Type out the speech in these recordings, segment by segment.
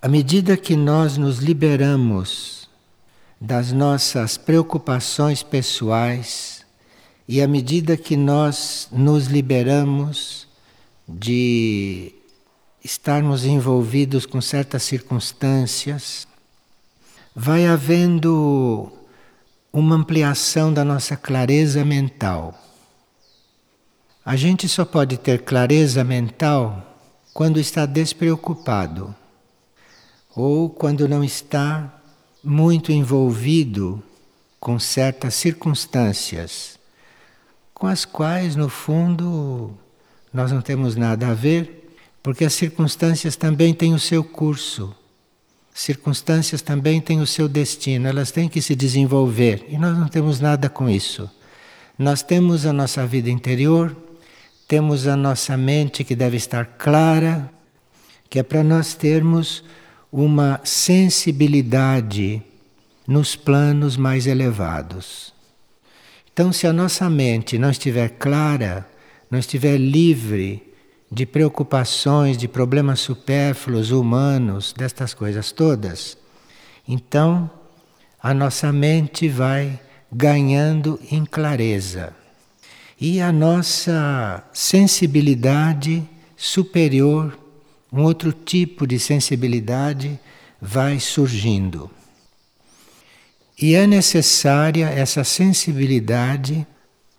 À medida que nós nos liberamos das nossas preocupações pessoais e à medida que nós nos liberamos de estarmos envolvidos com certas circunstâncias, vai havendo uma ampliação da nossa clareza mental. A gente só pode ter clareza mental quando está despreocupado ou quando não está muito envolvido com certas circunstâncias com as quais, no fundo, nós não temos nada a ver, porque as circunstâncias também têm o seu curso. Circunstâncias também têm o seu destino, elas têm que se desenvolver e nós não temos nada com isso. Nós temos a nossa vida interior, temos a nossa mente que deve estar clara, que é para nós termos uma sensibilidade nos planos mais elevados. Então, se a nossa mente não estiver clara, não estiver livre de preocupações, de problemas supérfluos, humanos, destas coisas todas, então a nossa mente vai ganhando em clareza. E a nossa sensibilidade superior, um outro tipo de sensibilidade, vai surgindo. E é necessária essa sensibilidade,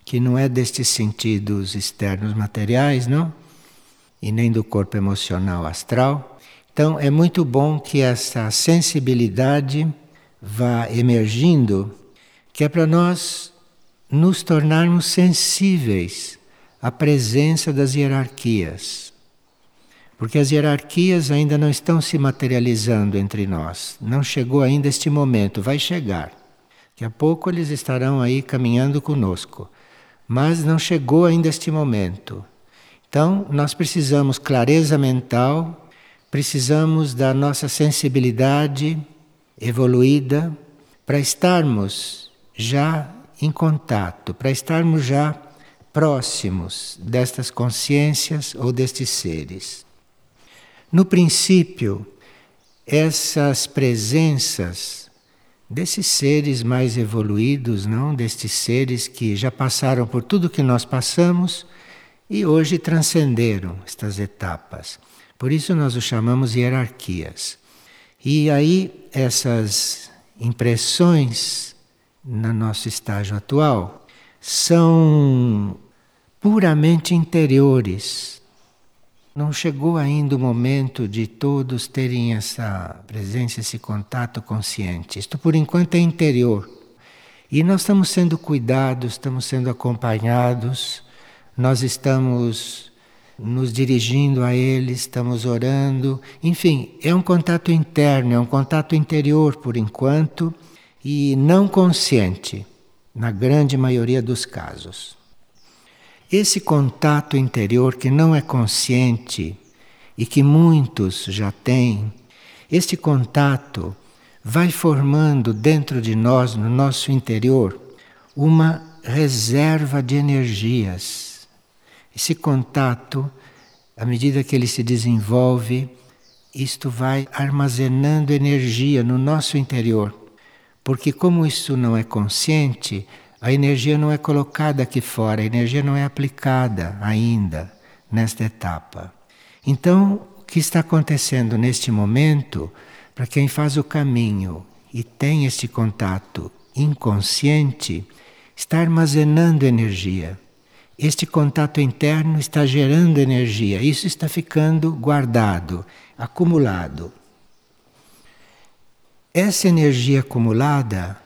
que não é destes sentidos externos materiais, não? e nem do corpo emocional astral. Então é muito bom que essa sensibilidade vá emergindo, que é para nós nos tornarmos sensíveis à presença das hierarquias. Porque as hierarquias ainda não estão se materializando entre nós. Não chegou ainda este momento, vai chegar. Daqui a pouco eles estarão aí caminhando conosco. Mas não chegou ainda este momento. Então, nós precisamos clareza mental, precisamos da nossa sensibilidade evoluída para estarmos já em contato, para estarmos já próximos destas consciências ou destes seres. No princípio, essas presenças desses seres mais evoluídos, não destes seres que já passaram por tudo que nós passamos, e hoje transcenderam estas etapas. Por isso nós o chamamos hierarquias. E aí essas impressões no nosso estágio atual são puramente interiores. Não chegou ainda o momento de todos terem essa presença, esse contato consciente. Isto por enquanto é interior. E nós estamos sendo cuidados, estamos sendo acompanhados nós estamos nos dirigindo a Ele, estamos orando. Enfim, é um contato interno, é um contato interior por enquanto e não consciente, na grande maioria dos casos. Esse contato interior que não é consciente e que muitos já têm, este contato vai formando dentro de nós, no nosso interior, uma reserva de energias esse contato, à medida que ele se desenvolve, isto vai armazenando energia no nosso interior. Porque, como isso não é consciente, a energia não é colocada aqui fora, a energia não é aplicada ainda nesta etapa. Então, o que está acontecendo neste momento, para quem faz o caminho e tem este contato inconsciente, está armazenando energia. Este contato interno está gerando energia, isso está ficando guardado, acumulado. Essa energia acumulada,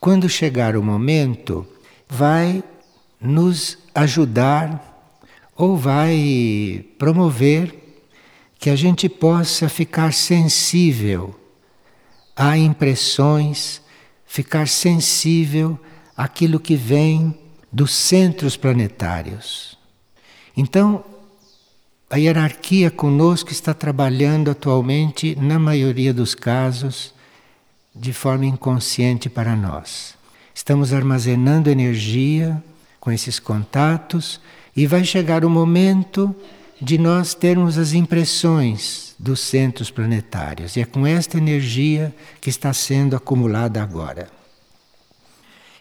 quando chegar o momento, vai nos ajudar ou vai promover que a gente possa ficar sensível a impressões, ficar sensível àquilo que vem dos centros planetários. Então, a hierarquia conosco está trabalhando atualmente, na maioria dos casos, de forma inconsciente para nós. Estamos armazenando energia com esses contatos e vai chegar o momento de nós termos as impressões dos centros planetários. E é com esta energia que está sendo acumulada agora.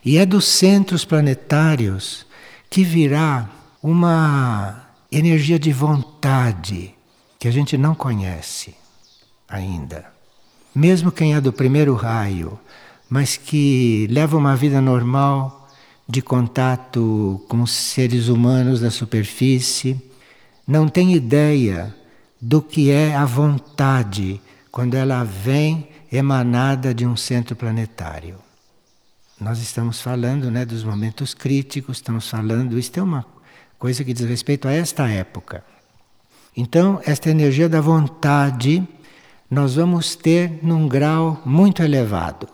E é dos centros planetários que virá uma energia de vontade que a gente não conhece ainda. Mesmo quem é do primeiro raio, mas que leva uma vida normal de contato com os seres humanos da superfície, não tem ideia do que é a vontade quando ela vem emanada de um centro planetário. Nós estamos falando né, dos momentos críticos, estamos falando, isto é uma coisa que diz respeito a esta época. Então, esta energia da vontade nós vamos ter num grau muito elevado.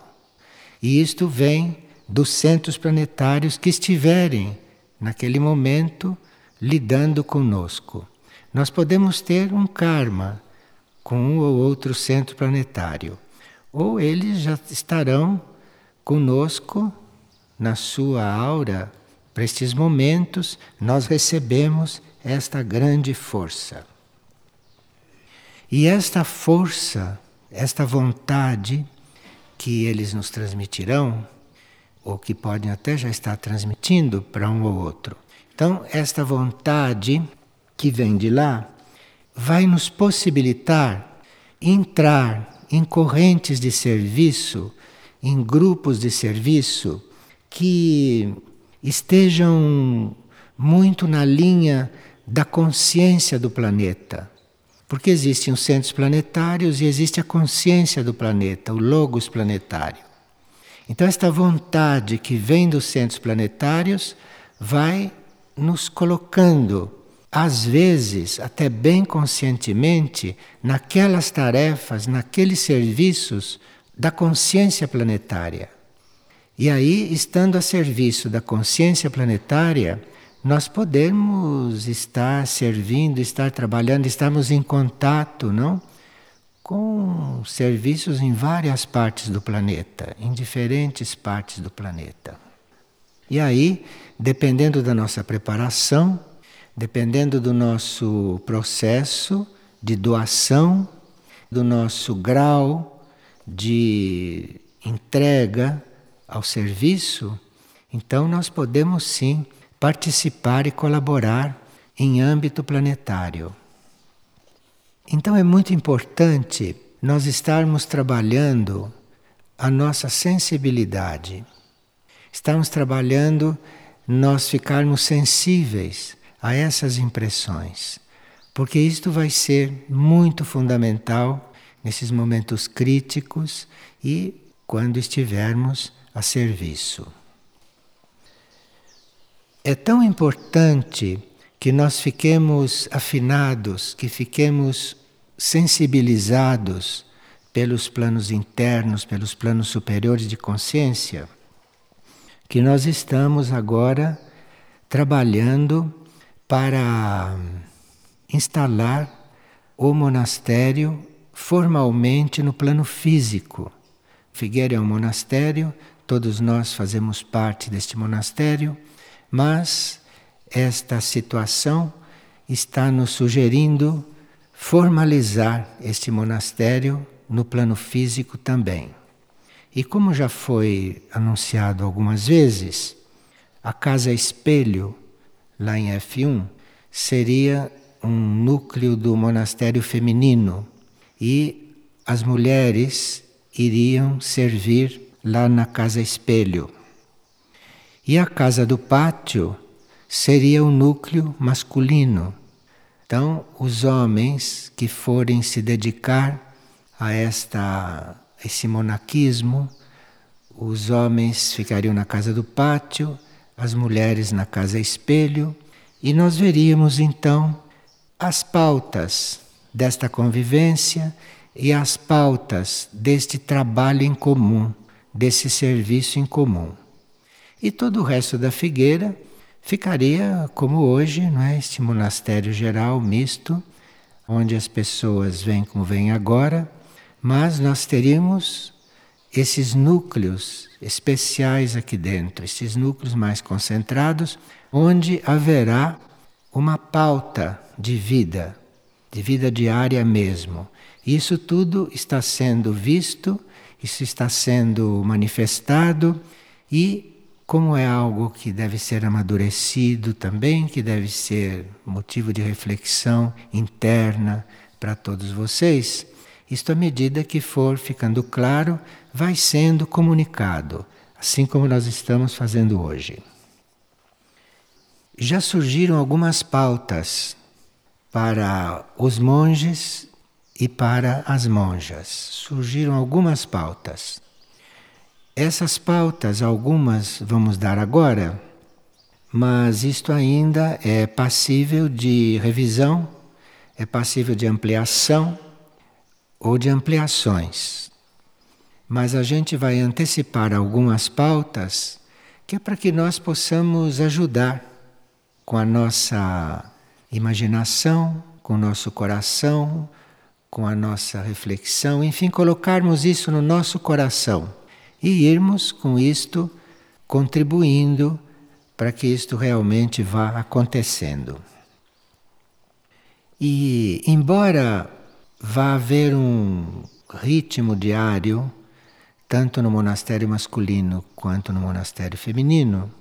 E isto vem dos centros planetários que estiverem naquele momento lidando conosco. Nós podemos ter um karma com um ou outro centro planetário, ou eles já estarão conosco na sua aura. Para estes momentos, nós recebemos esta grande força. E esta força, esta vontade que eles nos transmitirão, ou que podem até já estar transmitindo para um ou outro, então, esta vontade que vem de lá vai nos possibilitar entrar em correntes de serviço, em grupos de serviço que estejam muito na linha da consciência do planeta. Porque existem os centros planetários e existe a consciência do planeta, o logos planetário. Então, esta vontade que vem dos centros planetários vai nos colocando, às vezes, até bem conscientemente, naquelas tarefas, naqueles serviços da consciência planetária. E aí, estando a serviço da consciência planetária, nós podemos estar servindo, estar trabalhando, estamos em contato, não? Com serviços em várias partes do planeta, em diferentes partes do planeta. E aí, dependendo da nossa preparação, dependendo do nosso processo de doação, do nosso grau de entrega ao serviço, então nós podemos sim participar e colaborar em âmbito planetário. Então é muito importante nós estarmos trabalhando a nossa sensibilidade. Estamos trabalhando nós ficarmos sensíveis a essas impressões, porque isto vai ser muito fundamental nesses momentos críticos e quando estivermos a serviço. É tão importante que nós fiquemos afinados, que fiquemos sensibilizados pelos planos internos, pelos planos superiores de consciência que nós estamos agora trabalhando para instalar o monastério formalmente no plano físico. Figueira é um monastério, todos nós fazemos parte deste monastério, mas esta situação está nos sugerindo formalizar este monastério no plano físico também. E como já foi anunciado algumas vezes, a Casa Espelho, lá em F1, seria um núcleo do monastério feminino e as mulheres iriam servir lá na Casa Espelho. E a Casa do Pátio seria o núcleo masculino. Então, os homens que forem se dedicar a esta esse monaquismo, os homens ficariam na casa do pátio, as mulheres na casa espelho, e nós veríamos então as pautas desta convivência e as pautas deste trabalho em comum, desse serviço em comum. E todo o resto da figueira ficaria como hoje, não é? Este monastério geral misto, onde as pessoas vêm como vêm agora, mas nós teríamos esses núcleos especiais aqui dentro, esses núcleos mais concentrados, onde haverá uma pauta de vida, de vida diária mesmo. Isso tudo está sendo visto, isso está sendo manifestado e como é algo que deve ser amadurecido também, que deve ser motivo de reflexão interna para todos vocês, isto à medida que for ficando claro, vai sendo comunicado, assim como nós estamos fazendo hoje. Já surgiram algumas pautas para os monges e para as monjas. Surgiram algumas pautas. Essas pautas, algumas vamos dar agora, mas isto ainda é passível de revisão, é passível de ampliação ou de ampliações. Mas a gente vai antecipar algumas pautas que é para que nós possamos ajudar com a nossa imaginação, com o nosso coração, com a nossa reflexão, enfim, colocarmos isso no nosso coração e irmos com isto contribuindo para que isto realmente vá acontecendo. E, embora vá haver um ritmo diário, tanto no monastério masculino quanto no monastério feminino,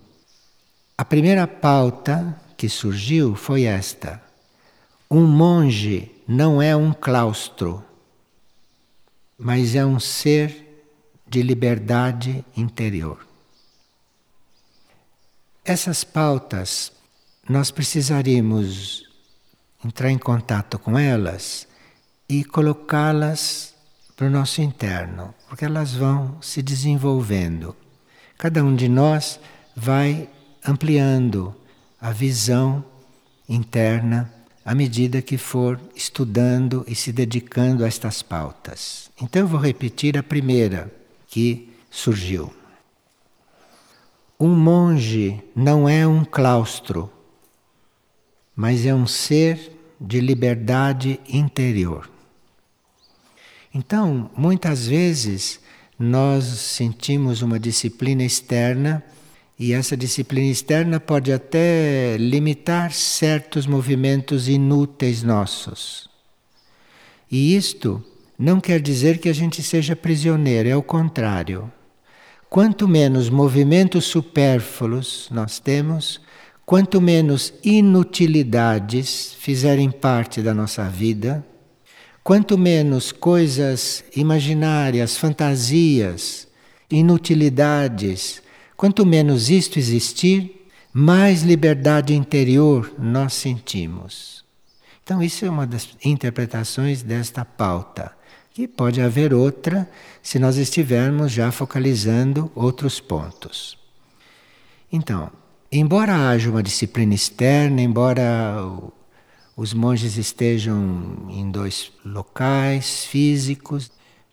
a primeira pauta que surgiu foi esta: um monge não é um claustro, mas é um ser de liberdade interior. Essas pautas, nós precisaríamos entrar em contato com elas e colocá-las para o nosso interno, porque elas vão se desenvolvendo. Cada um de nós vai ampliando a visão interna à medida que for estudando e se dedicando a estas pautas. Então eu vou repetir a primeira que surgiu. Um monge não é um claustro, mas é um ser de liberdade interior. Então, muitas vezes, nós sentimos uma disciplina externa e essa disciplina externa pode até limitar certos movimentos inúteis nossos. E isto não quer dizer que a gente seja prisioneiro, é o contrário. Quanto menos movimentos supérfluos nós temos, quanto menos inutilidades fizerem parte da nossa vida, quanto menos coisas imaginárias, fantasias, inutilidades, quanto menos isto existir, mais liberdade interior nós sentimos. Então, isso é uma das interpretações desta pauta. E pode haver outra se nós estivermos já focalizando outros pontos. Então, embora haja uma disciplina externa, embora os monges estejam em dois locais físicos,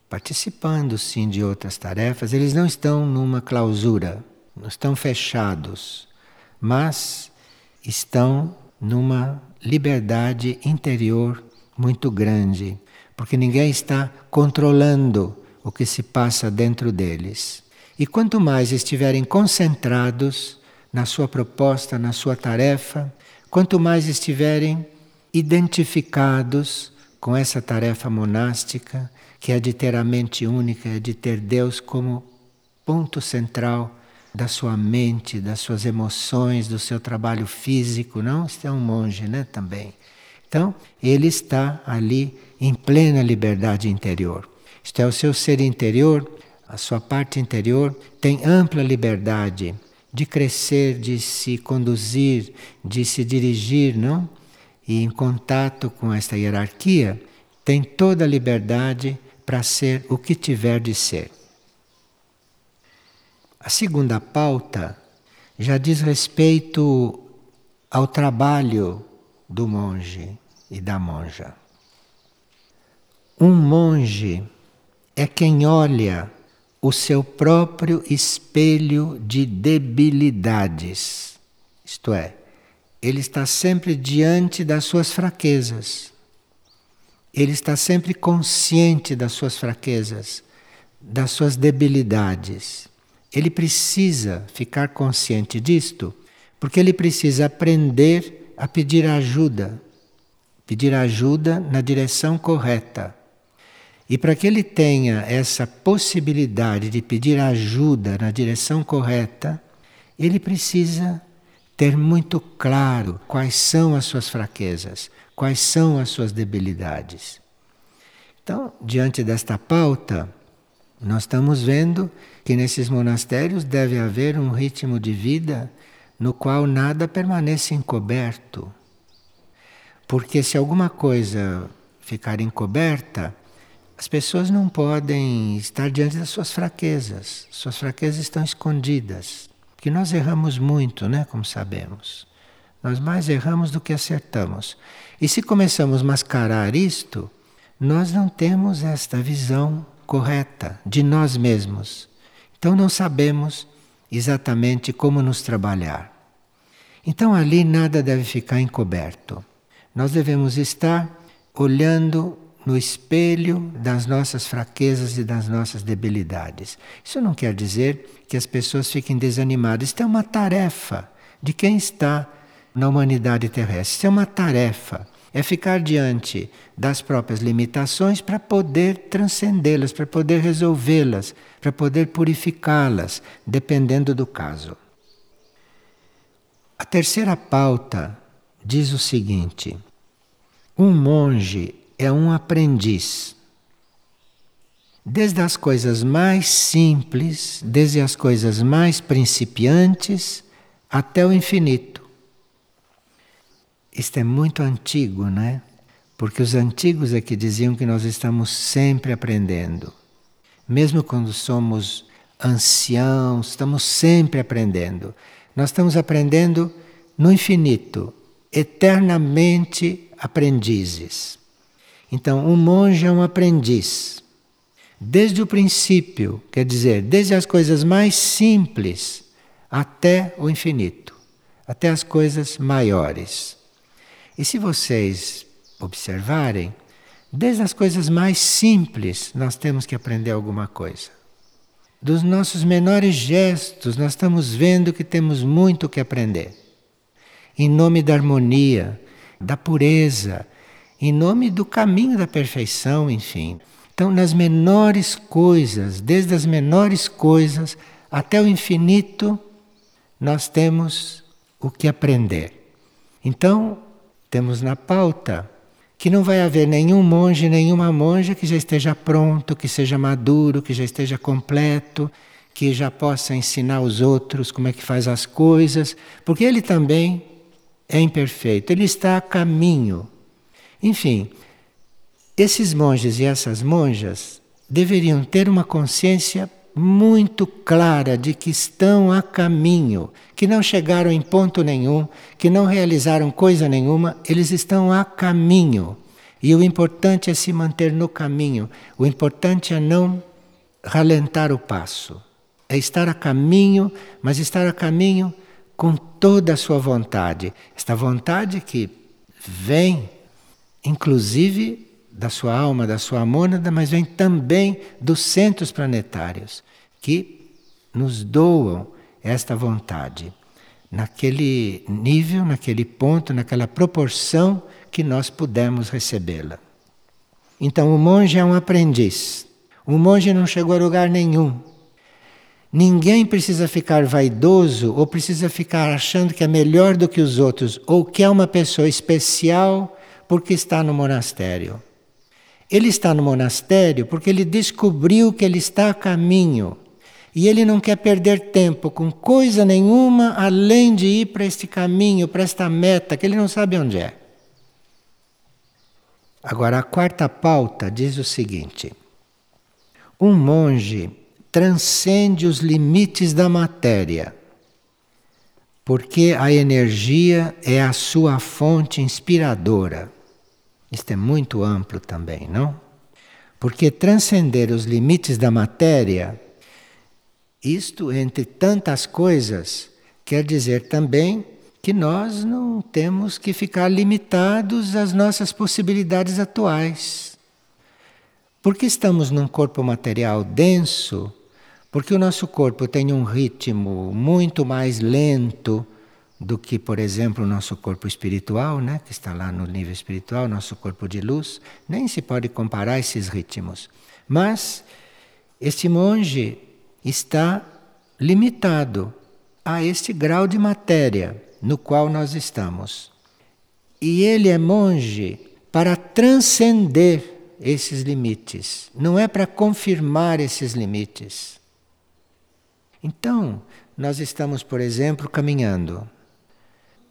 participando sim de outras tarefas, eles não estão numa clausura, não estão fechados, mas estão numa liberdade interior muito grande porque ninguém está controlando o que se passa dentro deles. E quanto mais estiverem concentrados na sua proposta, na sua tarefa, quanto mais estiverem identificados com essa tarefa monástica, que é de ter a mente única, é de ter Deus como ponto central da sua mente, das suas emoções, do seu trabalho físico, não? Você é um monge, né, também. Então, ele está ali em plena liberdade interior. Isto é, o seu ser interior, a sua parte interior, tem ampla liberdade de crescer, de se conduzir, de se dirigir, não? E em contato com esta hierarquia, tem toda a liberdade para ser o que tiver de ser. A segunda pauta já diz respeito ao trabalho do monge e da monja. Um monge é quem olha o seu próprio espelho de debilidades. Isto é, ele está sempre diante das suas fraquezas. Ele está sempre consciente das suas fraquezas, das suas debilidades. Ele precisa ficar consciente disto, porque ele precisa aprender a pedir ajuda pedir ajuda na direção correta. E para que ele tenha essa possibilidade de pedir ajuda na direção correta, ele precisa ter muito claro quais são as suas fraquezas, quais são as suas debilidades. Então, diante desta pauta, nós estamos vendo que nesses monastérios deve haver um ritmo de vida no qual nada permanece encoberto. Porque se alguma coisa ficar encoberta, as pessoas não podem estar diante das suas fraquezas. Suas fraquezas estão escondidas. Porque nós erramos muito, né? Como sabemos. Nós mais erramos do que acertamos. E se começamos a mascarar isto, nós não temos esta visão correta de nós mesmos. Então não sabemos exatamente como nos trabalhar. Então ali nada deve ficar encoberto. Nós devemos estar olhando no espelho das nossas fraquezas e das nossas debilidades. Isso não quer dizer que as pessoas fiquem desanimadas. Isso é uma tarefa de quem está na humanidade terrestre. Isso é uma tarefa é ficar diante das próprias limitações para poder transcendê-las, para poder resolvê-las, para poder purificá-las, dependendo do caso. A terceira pauta diz o seguinte: um monge é um aprendiz. Desde as coisas mais simples, desde as coisas mais principiantes, até o infinito. Isto é muito antigo, né? Porque os antigos é que diziam que nós estamos sempre aprendendo. Mesmo quando somos anciãos, estamos sempre aprendendo. Nós estamos aprendendo no infinito, eternamente aprendizes. Então, um monge é um aprendiz. Desde o princípio, quer dizer, desde as coisas mais simples até o infinito, até as coisas maiores. E se vocês observarem, desde as coisas mais simples nós temos que aprender alguma coisa. Dos nossos menores gestos, nós estamos vendo que temos muito que aprender. Em nome da harmonia, da pureza, em nome do caminho da perfeição, enfim. Então, nas menores coisas, desde as menores coisas até o infinito, nós temos o que aprender. Então, temos na pauta que não vai haver nenhum monge, nenhuma monja que já esteja pronto, que seja maduro, que já esteja completo, que já possa ensinar os outros como é que faz as coisas, porque ele também é imperfeito, ele está a caminho. Enfim, esses monges e essas monjas deveriam ter uma consciência muito clara de que estão a caminho, que não chegaram em ponto nenhum, que não realizaram coisa nenhuma, eles estão a caminho. E o importante é se manter no caminho, o importante é não ralentar o passo, é estar a caminho, mas estar a caminho com toda a sua vontade. Esta vontade que vem, inclusive, da sua alma, da sua mônada, mas vem também dos centros planetários que nos doam esta vontade naquele nível, naquele ponto, naquela proporção que nós pudermos recebê-la. Então, o monge é um aprendiz. O monge não chegou a lugar nenhum. Ninguém precisa ficar vaidoso ou precisa ficar achando que é melhor do que os outros ou que é uma pessoa especial porque está no monastério. Ele está no monastério porque ele descobriu que ele está a caminho. E ele não quer perder tempo com coisa nenhuma além de ir para este caminho, para esta meta, que ele não sabe onde é. Agora, a quarta pauta diz o seguinte: um monge transcende os limites da matéria, porque a energia é a sua fonte inspiradora. Isto é muito amplo também, não? Porque transcender os limites da matéria, isto entre tantas coisas, quer dizer também que nós não temos que ficar limitados às nossas possibilidades atuais. Porque estamos num corpo material denso, porque o nosso corpo tem um ritmo muito mais lento do que, por exemplo, o nosso corpo espiritual, né, que está lá no nível espiritual, nosso corpo de luz, nem se pode comparar esses ritmos. Mas este monge está limitado a este grau de matéria no qual nós estamos. E ele é monge para transcender esses limites, não é para confirmar esses limites. Então, nós estamos, por exemplo, caminhando.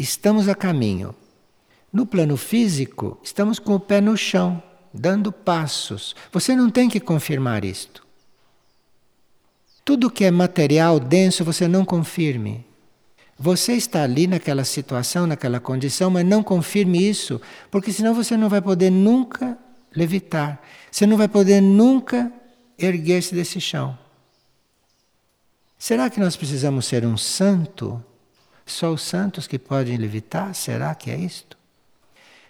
Estamos a caminho. No plano físico, estamos com o pé no chão, dando passos. Você não tem que confirmar isto. Tudo que é material denso, você não confirme. Você está ali naquela situação, naquela condição, mas não confirme isso, porque senão você não vai poder nunca levitar. Você não vai poder nunca erguer-se desse chão. Será que nós precisamos ser um santo? Só os santos que podem levitar? Será que é isto?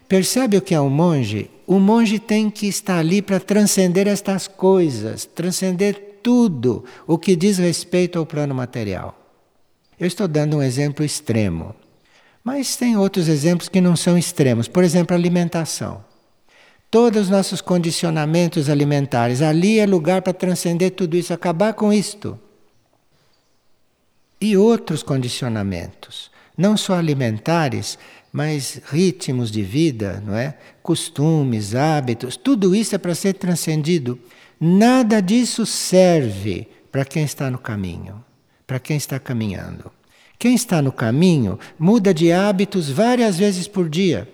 Percebe o que é um monge? O monge tem que estar ali para transcender estas coisas, transcender tudo o que diz respeito ao plano material. Eu estou dando um exemplo extremo. Mas tem outros exemplos que não são extremos. Por exemplo, alimentação. Todos os nossos condicionamentos alimentares, ali é lugar para transcender tudo isso, acabar com isto. E outros condicionamentos, não só alimentares, mas ritmos de vida, não é? Costumes, hábitos, tudo isso é para ser transcendido. Nada disso serve para quem está no caminho para quem está caminhando. Quem está no caminho muda de hábitos várias vezes por dia.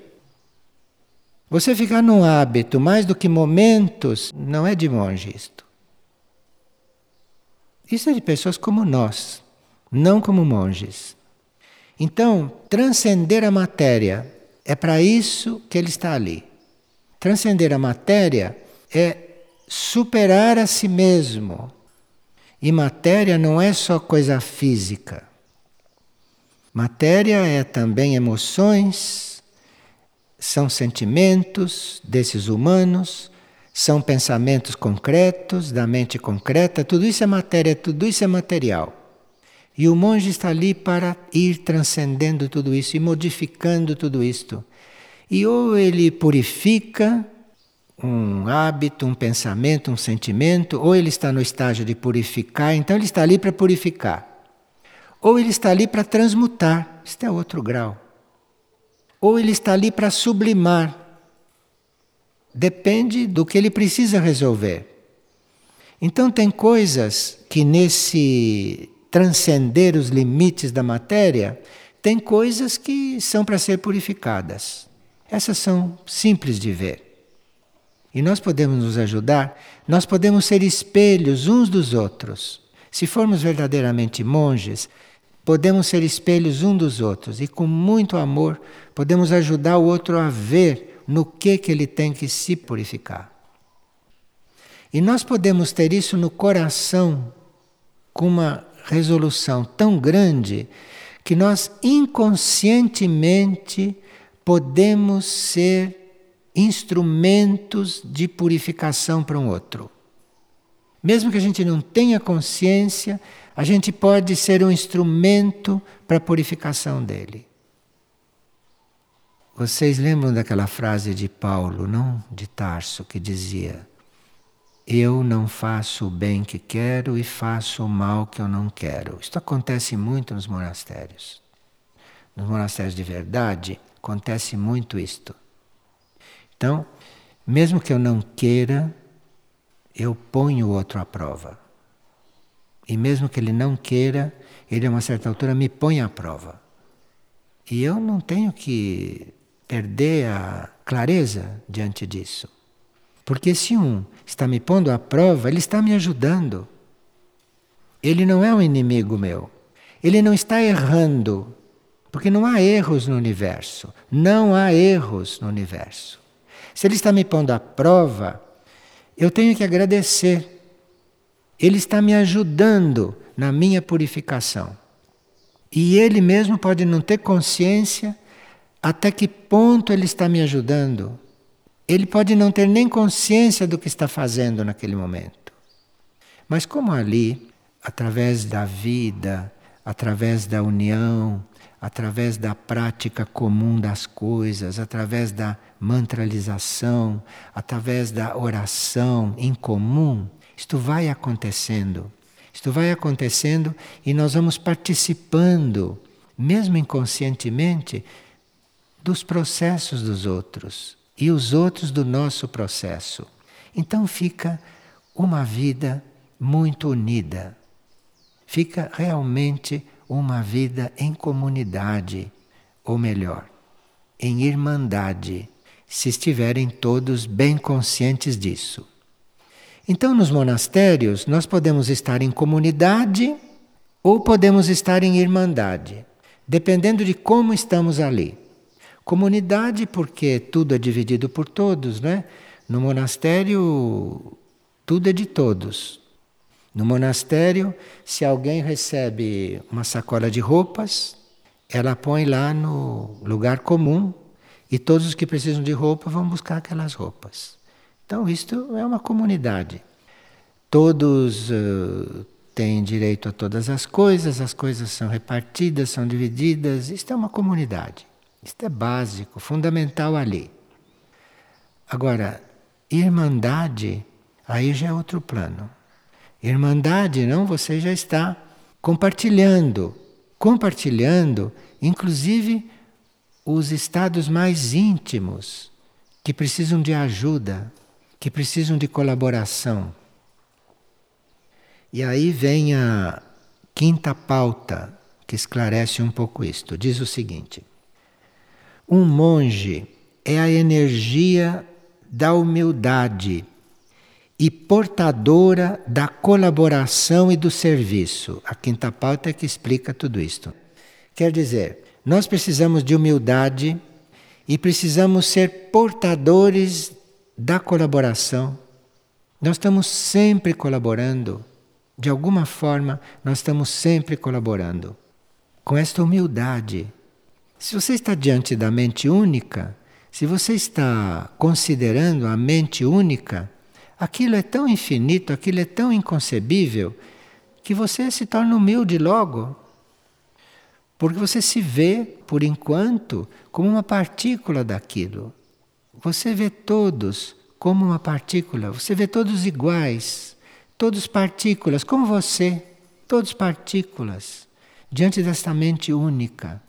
Você ficar num hábito mais do que momentos não é de monge isto. Isso é de pessoas como nós, não como monges. Então, transcender a matéria é para isso que ele está ali. Transcender a matéria é superar a si mesmo, e matéria não é só coisa física. Matéria é também emoções, são sentimentos desses humanos, são pensamentos concretos, da mente concreta, tudo isso é matéria, tudo isso é material. E o monge está ali para ir transcendendo tudo isso e modificando tudo isto. E ou ele purifica um hábito, um pensamento, um sentimento, ou ele está no estágio de purificar, então ele está ali para purificar. Ou ele está ali para transmutar, este é outro grau. Ou ele está ali para sublimar. Depende do que ele precisa resolver. Então tem coisas que nesse transcender os limites da matéria, tem coisas que são para ser purificadas. Essas são simples de ver. E nós podemos nos ajudar, nós podemos ser espelhos uns dos outros. Se formos verdadeiramente monges, podemos ser espelhos um dos outros e com muito amor podemos ajudar o outro a ver no que que ele tem que se purificar. E nós podemos ter isso no coração com uma resolução tão grande que nós inconscientemente podemos ser instrumentos de purificação para um outro. Mesmo que a gente não tenha consciência, a gente pode ser um instrumento para a purificação dele. Vocês lembram daquela frase de Paulo, não? De Tarso, que dizia: Eu não faço o bem que quero e faço o mal que eu não quero. Isto acontece muito nos monastérios. Nos monastérios de verdade, acontece muito isto. Então, mesmo que eu não queira, eu ponho o outro à prova. E mesmo que ele não queira, ele a uma certa altura me põe à prova. E eu não tenho que perder a clareza diante disso. Porque se um está me pondo à prova, ele está me ajudando. Ele não é um inimigo meu. Ele não está errando. Porque não há erros no universo. Não há erros no universo. Se Ele está me pondo à prova, eu tenho que agradecer. Ele está me ajudando na minha purificação. E Ele mesmo pode não ter consciência até que ponto Ele está me ajudando. Ele pode não ter nem consciência do que está fazendo naquele momento. Mas como ali, através da vida, através da união, através da prática comum das coisas, através da mantralização, através da oração em comum, isto vai acontecendo. Isto vai acontecendo e nós vamos participando, mesmo inconscientemente, dos processos dos outros e os outros do nosso processo. Então fica uma vida muito unida. Fica realmente uma vida em comunidade, ou melhor, em irmandade, se estiverem todos bem conscientes disso. Então, nos monastérios, nós podemos estar em comunidade ou podemos estar em irmandade, dependendo de como estamos ali. Comunidade, porque tudo é dividido por todos, né? No monastério, tudo é de todos. No monastério, se alguém recebe uma sacola de roupas, ela põe lá no lugar comum e todos os que precisam de roupa vão buscar aquelas roupas. Então, isto é uma comunidade. Todos uh, têm direito a todas as coisas, as coisas são repartidas, são divididas. Isto é uma comunidade. Isto é básico, fundamental ali. Agora, irmandade, aí já é outro plano. Irmandade, não, você já está compartilhando, compartilhando, inclusive os estados mais íntimos que precisam de ajuda, que precisam de colaboração. E aí vem a quinta pauta que esclarece um pouco isto. Diz o seguinte: um monge é a energia da humildade e portadora da colaboração e do serviço. A quinta pauta é que explica tudo isto. Quer dizer, nós precisamos de humildade e precisamos ser portadores da colaboração. Nós estamos sempre colaborando. De alguma forma, nós estamos sempre colaborando. Com esta humildade se você está diante da mente única, se você está considerando a mente única, aquilo é tão infinito, aquilo é tão inconcebível, que você se torna humilde logo. Porque você se vê, por enquanto, como uma partícula daquilo. Você vê todos como uma partícula, você vê todos iguais, todos partículas, como você, todos partículas, diante desta mente única.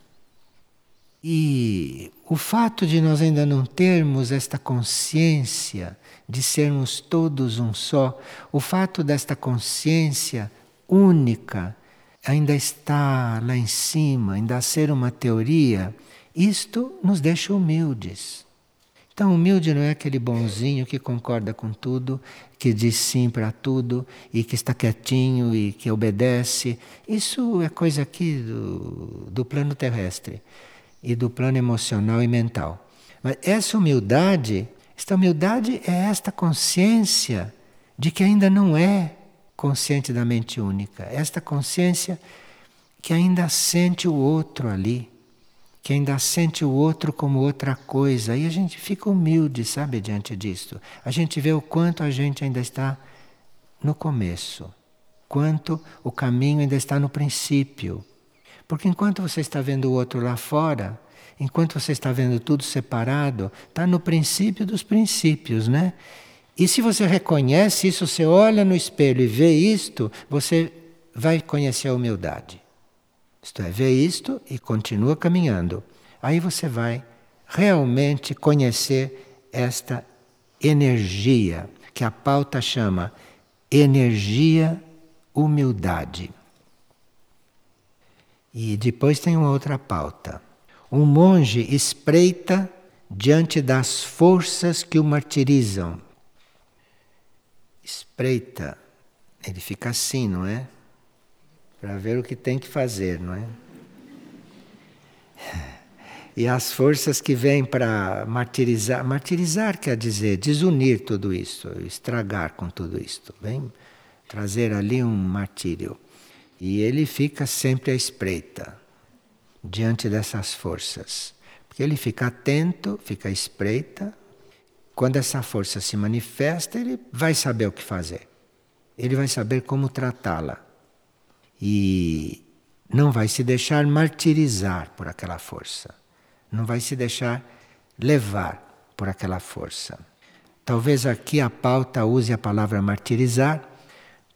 E o fato de nós ainda não termos esta consciência de sermos todos um só, o fato desta consciência única ainda está lá em cima, ainda ser uma teoria, isto nos deixa humildes. Então, humilde não é aquele bonzinho que concorda com tudo, que diz sim para tudo e que está quietinho e que obedece. Isso é coisa aqui do, do plano terrestre e do plano emocional e mental. Mas essa humildade, esta humildade é esta consciência de que ainda não é consciente da mente única, esta consciência que ainda sente o outro ali, que ainda sente o outro como outra coisa. E a gente fica humilde, sabe, diante disto. A gente vê o quanto a gente ainda está no começo, quanto o caminho ainda está no princípio. Porque enquanto você está vendo o outro lá fora, enquanto você está vendo tudo separado, está no princípio dos princípios, né? E se você reconhece isso, você olha no espelho e vê isto, você vai conhecer a humildade. Isto é, vê isto e continua caminhando. Aí você vai realmente conhecer esta energia, que a pauta chama energia humildade. E depois tem uma outra pauta. Um monge espreita diante das forças que o martirizam. Espreita. Ele fica assim, não é? Para ver o que tem que fazer, não é? E as forças que vêm para martirizar, martirizar quer dizer desunir tudo isso, estragar com tudo isto, vem trazer ali um martírio. E ele fica sempre à espreita diante dessas forças. Porque ele fica atento, fica à espreita. Quando essa força se manifesta, ele vai saber o que fazer. Ele vai saber como tratá-la. E não vai se deixar martirizar por aquela força, não vai se deixar levar por aquela força. Talvez aqui a pauta use a palavra martirizar,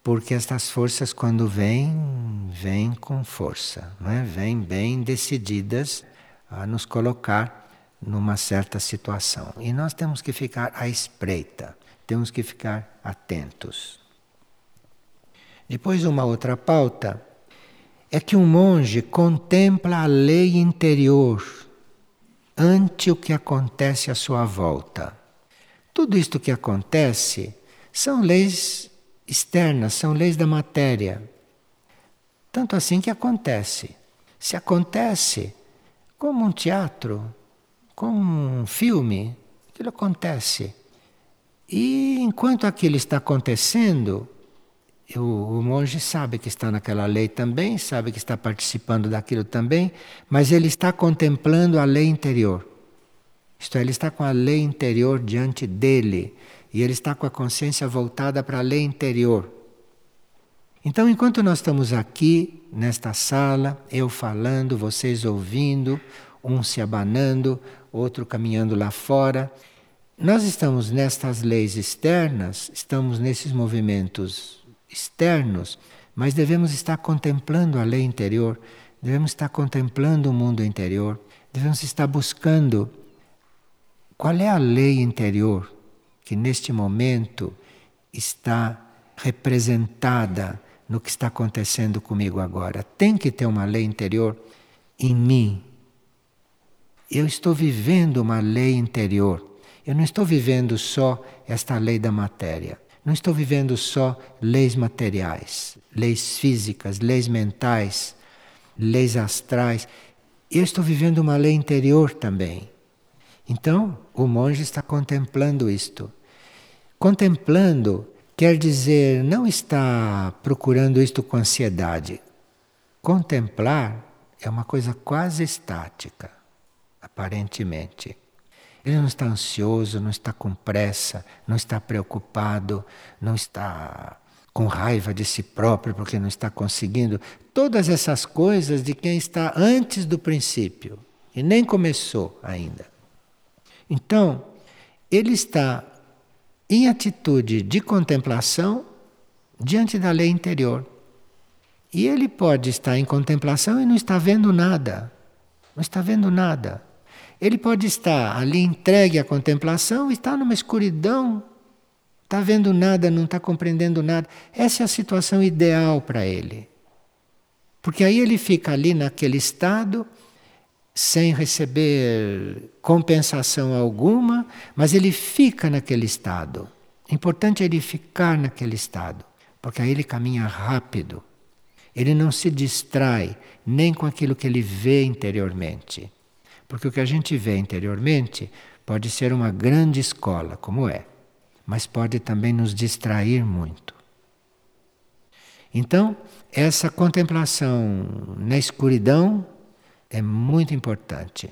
porque estas forças, quando vêm, vêm com força, é? vêm bem decididas a nos colocar numa certa situação. E nós temos que ficar à espreita, temos que ficar atentos. Depois, uma outra pauta é que um monge contempla a lei interior ante o que acontece à sua volta. Tudo isto que acontece são leis externas, são leis da matéria. Tanto assim que acontece. Se acontece como um teatro, como um filme, aquilo acontece. E enquanto aquilo está acontecendo, o, o, monge sabe que está naquela lei também, sabe que está participando daquilo também, mas ele está contemplando a lei interior. Isto é, ele está com a lei interior diante dele e ele está com a consciência voltada para a lei interior. Então, enquanto nós estamos aqui, nesta sala, eu falando, vocês ouvindo, um se abanando, outro caminhando lá fora, nós estamos nestas leis externas, estamos nesses movimentos externos, mas devemos estar contemplando a lei interior, devemos estar contemplando o mundo interior, devemos estar buscando qual é a lei interior que neste momento está representada no que está acontecendo comigo agora. Tem que ter uma lei interior em mim. Eu estou vivendo uma lei interior. Eu não estou vivendo só esta lei da matéria. Não estou vivendo só leis materiais, leis físicas, leis mentais, leis astrais. Eu estou vivendo uma lei interior também. Então, o monge está contemplando isto. Contemplando quer dizer não está procurando isto com ansiedade. Contemplar é uma coisa quase estática, aparentemente. Ele não está ansioso, não está com pressa, não está preocupado, não está com raiva de si próprio porque não está conseguindo. Todas essas coisas de quem está antes do princípio e nem começou ainda. Então, ele está em atitude de contemplação diante da lei interior. E ele pode estar em contemplação e não está vendo nada. Não está vendo nada. Ele pode estar ali entregue à contemplação e está numa escuridão, está vendo nada, não está compreendendo nada. Essa é a situação ideal para ele. Porque aí ele fica ali naquele estado, sem receber compensação alguma, mas ele fica naquele estado. O importante é ele ficar naquele estado, porque aí ele caminha rápido. Ele não se distrai nem com aquilo que ele vê interiormente. Porque o que a gente vê interiormente pode ser uma grande escola, como é, mas pode também nos distrair muito. Então, essa contemplação na escuridão é muito importante.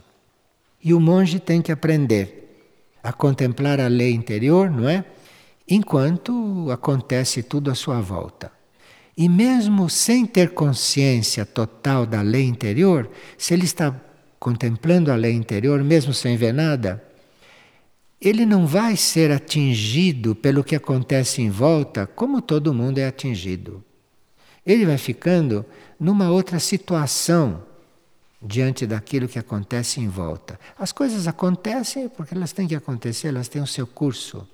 E o monge tem que aprender a contemplar a lei interior, não é? Enquanto acontece tudo à sua volta. E mesmo sem ter consciência total da lei interior, se ele está contemplando a lei interior, mesmo sem ver nada, ele não vai ser atingido pelo que acontece em volta como todo mundo é atingido. Ele vai ficando numa outra situação diante daquilo que acontece em volta. As coisas acontecem porque elas têm que acontecer, elas têm o seu curso.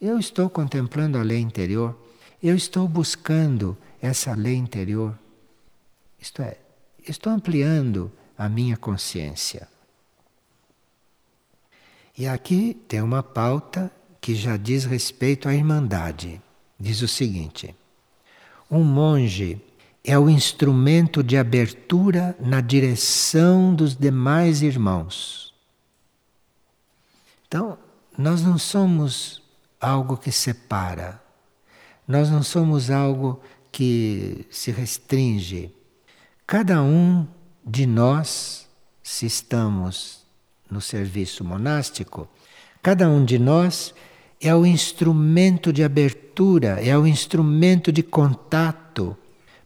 Eu estou contemplando a lei interior, eu estou buscando essa lei interior. Isto é, estou ampliando a minha consciência. E aqui tem uma pauta que já diz respeito à irmandade. Diz o seguinte: um monge é o instrumento de abertura na direção dos demais irmãos. Então, nós não somos algo que separa, nós não somos algo que se restringe. Cada um de nós, se estamos no serviço monástico, cada um de nós é o instrumento de abertura, é o instrumento de contato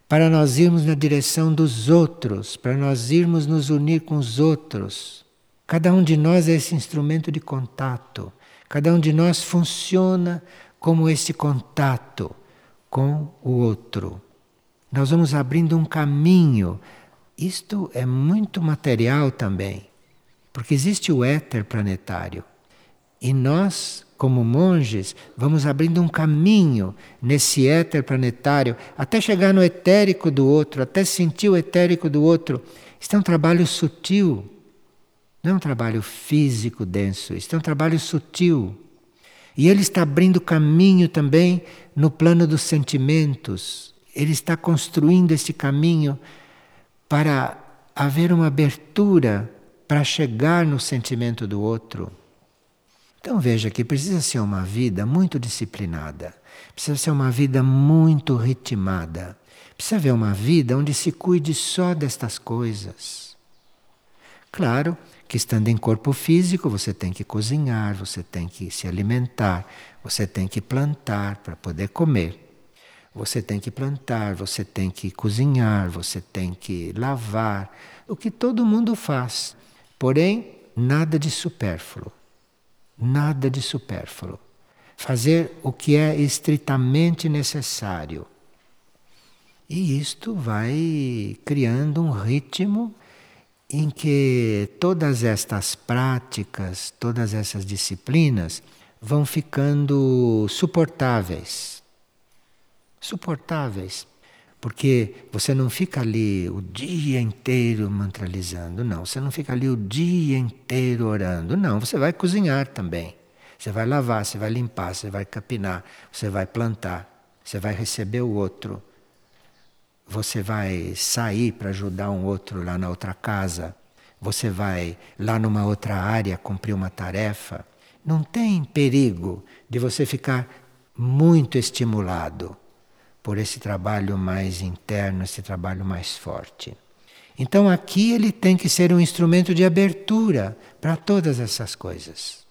para nós irmos na direção dos outros, para nós irmos nos unir com os outros. Cada um de nós é esse instrumento de contato. Cada um de nós funciona como esse contato com o outro. Nós vamos abrindo um caminho. Isto é muito material também, porque existe o éter planetário. E nós, como monges, vamos abrindo um caminho nesse éter planetário até chegar no etérico do outro, até sentir o etérico do outro. Isto é um trabalho sutil, não é um trabalho físico denso, isto é um trabalho sutil. E ele está abrindo caminho também no plano dos sentimentos. Ele está construindo este caminho para haver uma abertura para chegar no sentimento do outro. Então veja que precisa ser uma vida muito disciplinada, precisa ser uma vida muito ritmada, precisa haver uma vida onde se cuide só destas coisas. Claro que estando em corpo físico você tem que cozinhar, você tem que se alimentar, você tem que plantar para poder comer. Você tem que plantar, você tem que cozinhar, você tem que lavar, o que todo mundo faz. Porém, nada de supérfluo. Nada de supérfluo. Fazer o que é estritamente necessário. E isto vai criando um ritmo em que todas estas práticas, todas essas disciplinas vão ficando suportáveis. Suportáveis. Porque você não fica ali o dia inteiro mantralizando, não. Você não fica ali o dia inteiro orando, não. Você vai cozinhar também. Você vai lavar, você vai limpar, você vai capinar, você vai plantar, você vai receber o outro. Você vai sair para ajudar um outro lá na outra casa. Você vai lá numa outra área cumprir uma tarefa. Não tem perigo de você ficar muito estimulado por esse trabalho mais interno, esse trabalho mais forte. Então aqui ele tem que ser um instrumento de abertura para todas essas coisas.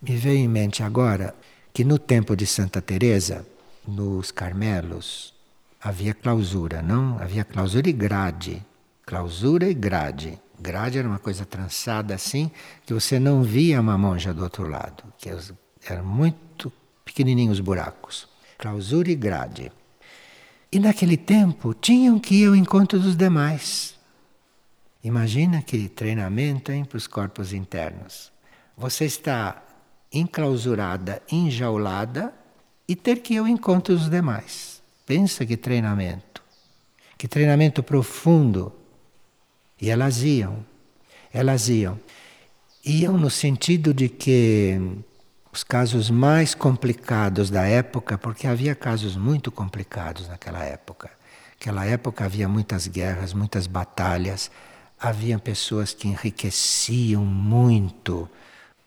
Me veio em mente agora que no tempo de Santa Teresa, nos Carmelos, havia clausura, não? Havia clausura e grade. Clausura e grade. Grade era uma coisa trançada assim, que você não via uma monja do outro lado, que eram muito pequenininhos buracos clausura e grade. E naquele tempo tinham que ir ao encontro dos demais. Imagina que treinamento para os corpos internos. Você está enclausurada, enjaulada e ter que ir ao encontro dos demais. Pensa que treinamento. Que treinamento profundo. E elas iam. Elas iam. Iam no sentido de que os casos mais complicados da época, porque havia casos muito complicados naquela época. Naquela época havia muitas guerras, muitas batalhas, havia pessoas que enriqueciam muito.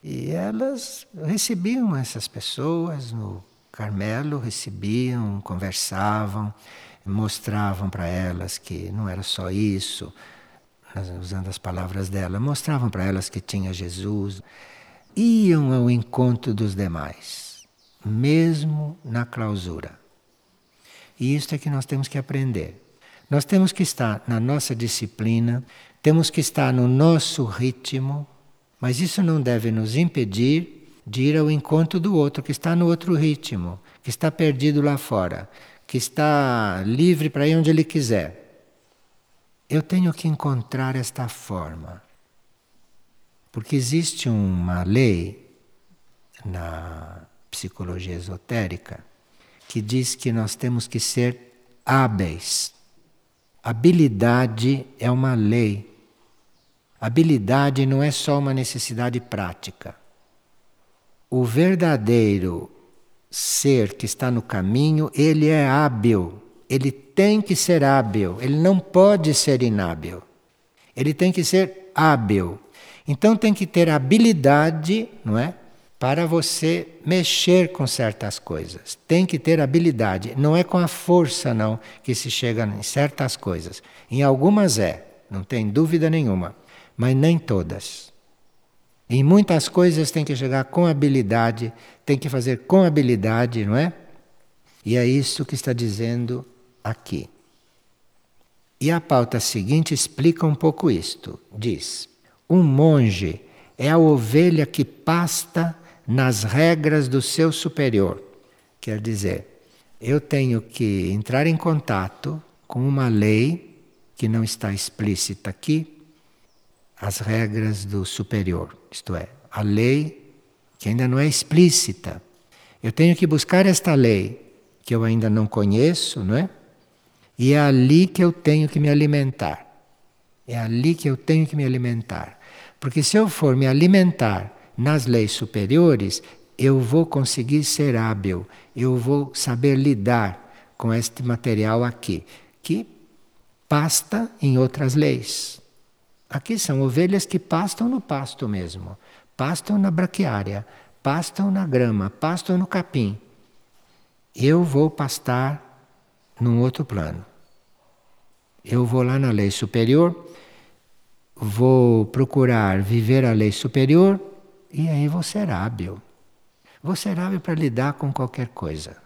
E elas recebiam essas pessoas no Carmelo, recebiam, conversavam, mostravam para elas que não era só isso, usando as palavras dela, mostravam para elas que tinha Jesus iam ao encontro dos demais, mesmo na clausura. E isto é que nós temos que aprender. Nós temos que estar na nossa disciplina, temos que estar no nosso ritmo, mas isso não deve nos impedir de ir ao encontro do outro que está no outro ritmo, que está perdido lá fora, que está livre para ir onde ele quiser. Eu tenho que encontrar esta forma. Porque existe uma lei na psicologia esotérica que diz que nós temos que ser hábeis. Habilidade é uma lei. Habilidade não é só uma necessidade prática. O verdadeiro ser que está no caminho, ele é hábil. Ele tem que ser hábil. Ele não pode ser inábil. Ele tem que ser hábil. Então tem que ter habilidade, não é? Para você mexer com certas coisas. Tem que ter habilidade. Não é com a força, não, que se chega em certas coisas. Em algumas é, não tem dúvida nenhuma. Mas nem todas. Em muitas coisas tem que chegar com habilidade, tem que fazer com habilidade, não é? E é isso que está dizendo aqui. E a pauta seguinte explica um pouco isto. Diz: um monge é a ovelha que pasta nas regras do seu superior. Quer dizer, eu tenho que entrar em contato com uma lei que não está explícita aqui, as regras do superior, isto é, a lei que ainda não é explícita. Eu tenho que buscar esta lei que eu ainda não conheço, não é? E é ali que eu tenho que me alimentar. É ali que eu tenho que me alimentar. Porque se eu for me alimentar nas leis superiores, eu vou conseguir ser hábil, eu vou saber lidar com este material aqui, que pasta em outras leis. Aqui são ovelhas que pastam no pasto mesmo, pastam na braquiária, pastam na grama, pastam no capim. Eu vou pastar num outro plano. Eu vou lá na lei superior, vou procurar viver a lei superior e aí vou ser hábil. Vou ser hábil para lidar com qualquer coisa.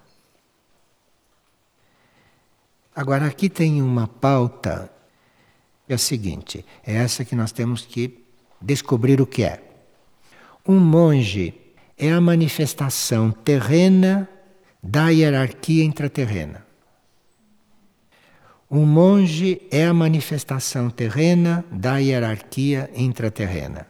Agora, aqui tem uma pauta, é a seguinte: é essa que nós temos que descobrir o que é. Um monge é a manifestação terrena da hierarquia intraterrena. Um monge é a manifestação terrena da hierarquia intraterrena.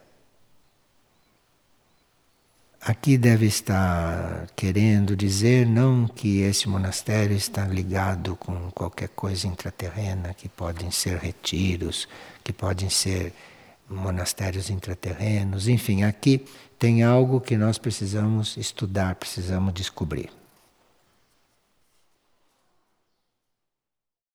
Aqui deve estar querendo dizer não que esse monastério está ligado com qualquer coisa intraterrena, que podem ser retiros, que podem ser monastérios intraterrenos, enfim, aqui tem algo que nós precisamos estudar, precisamos descobrir.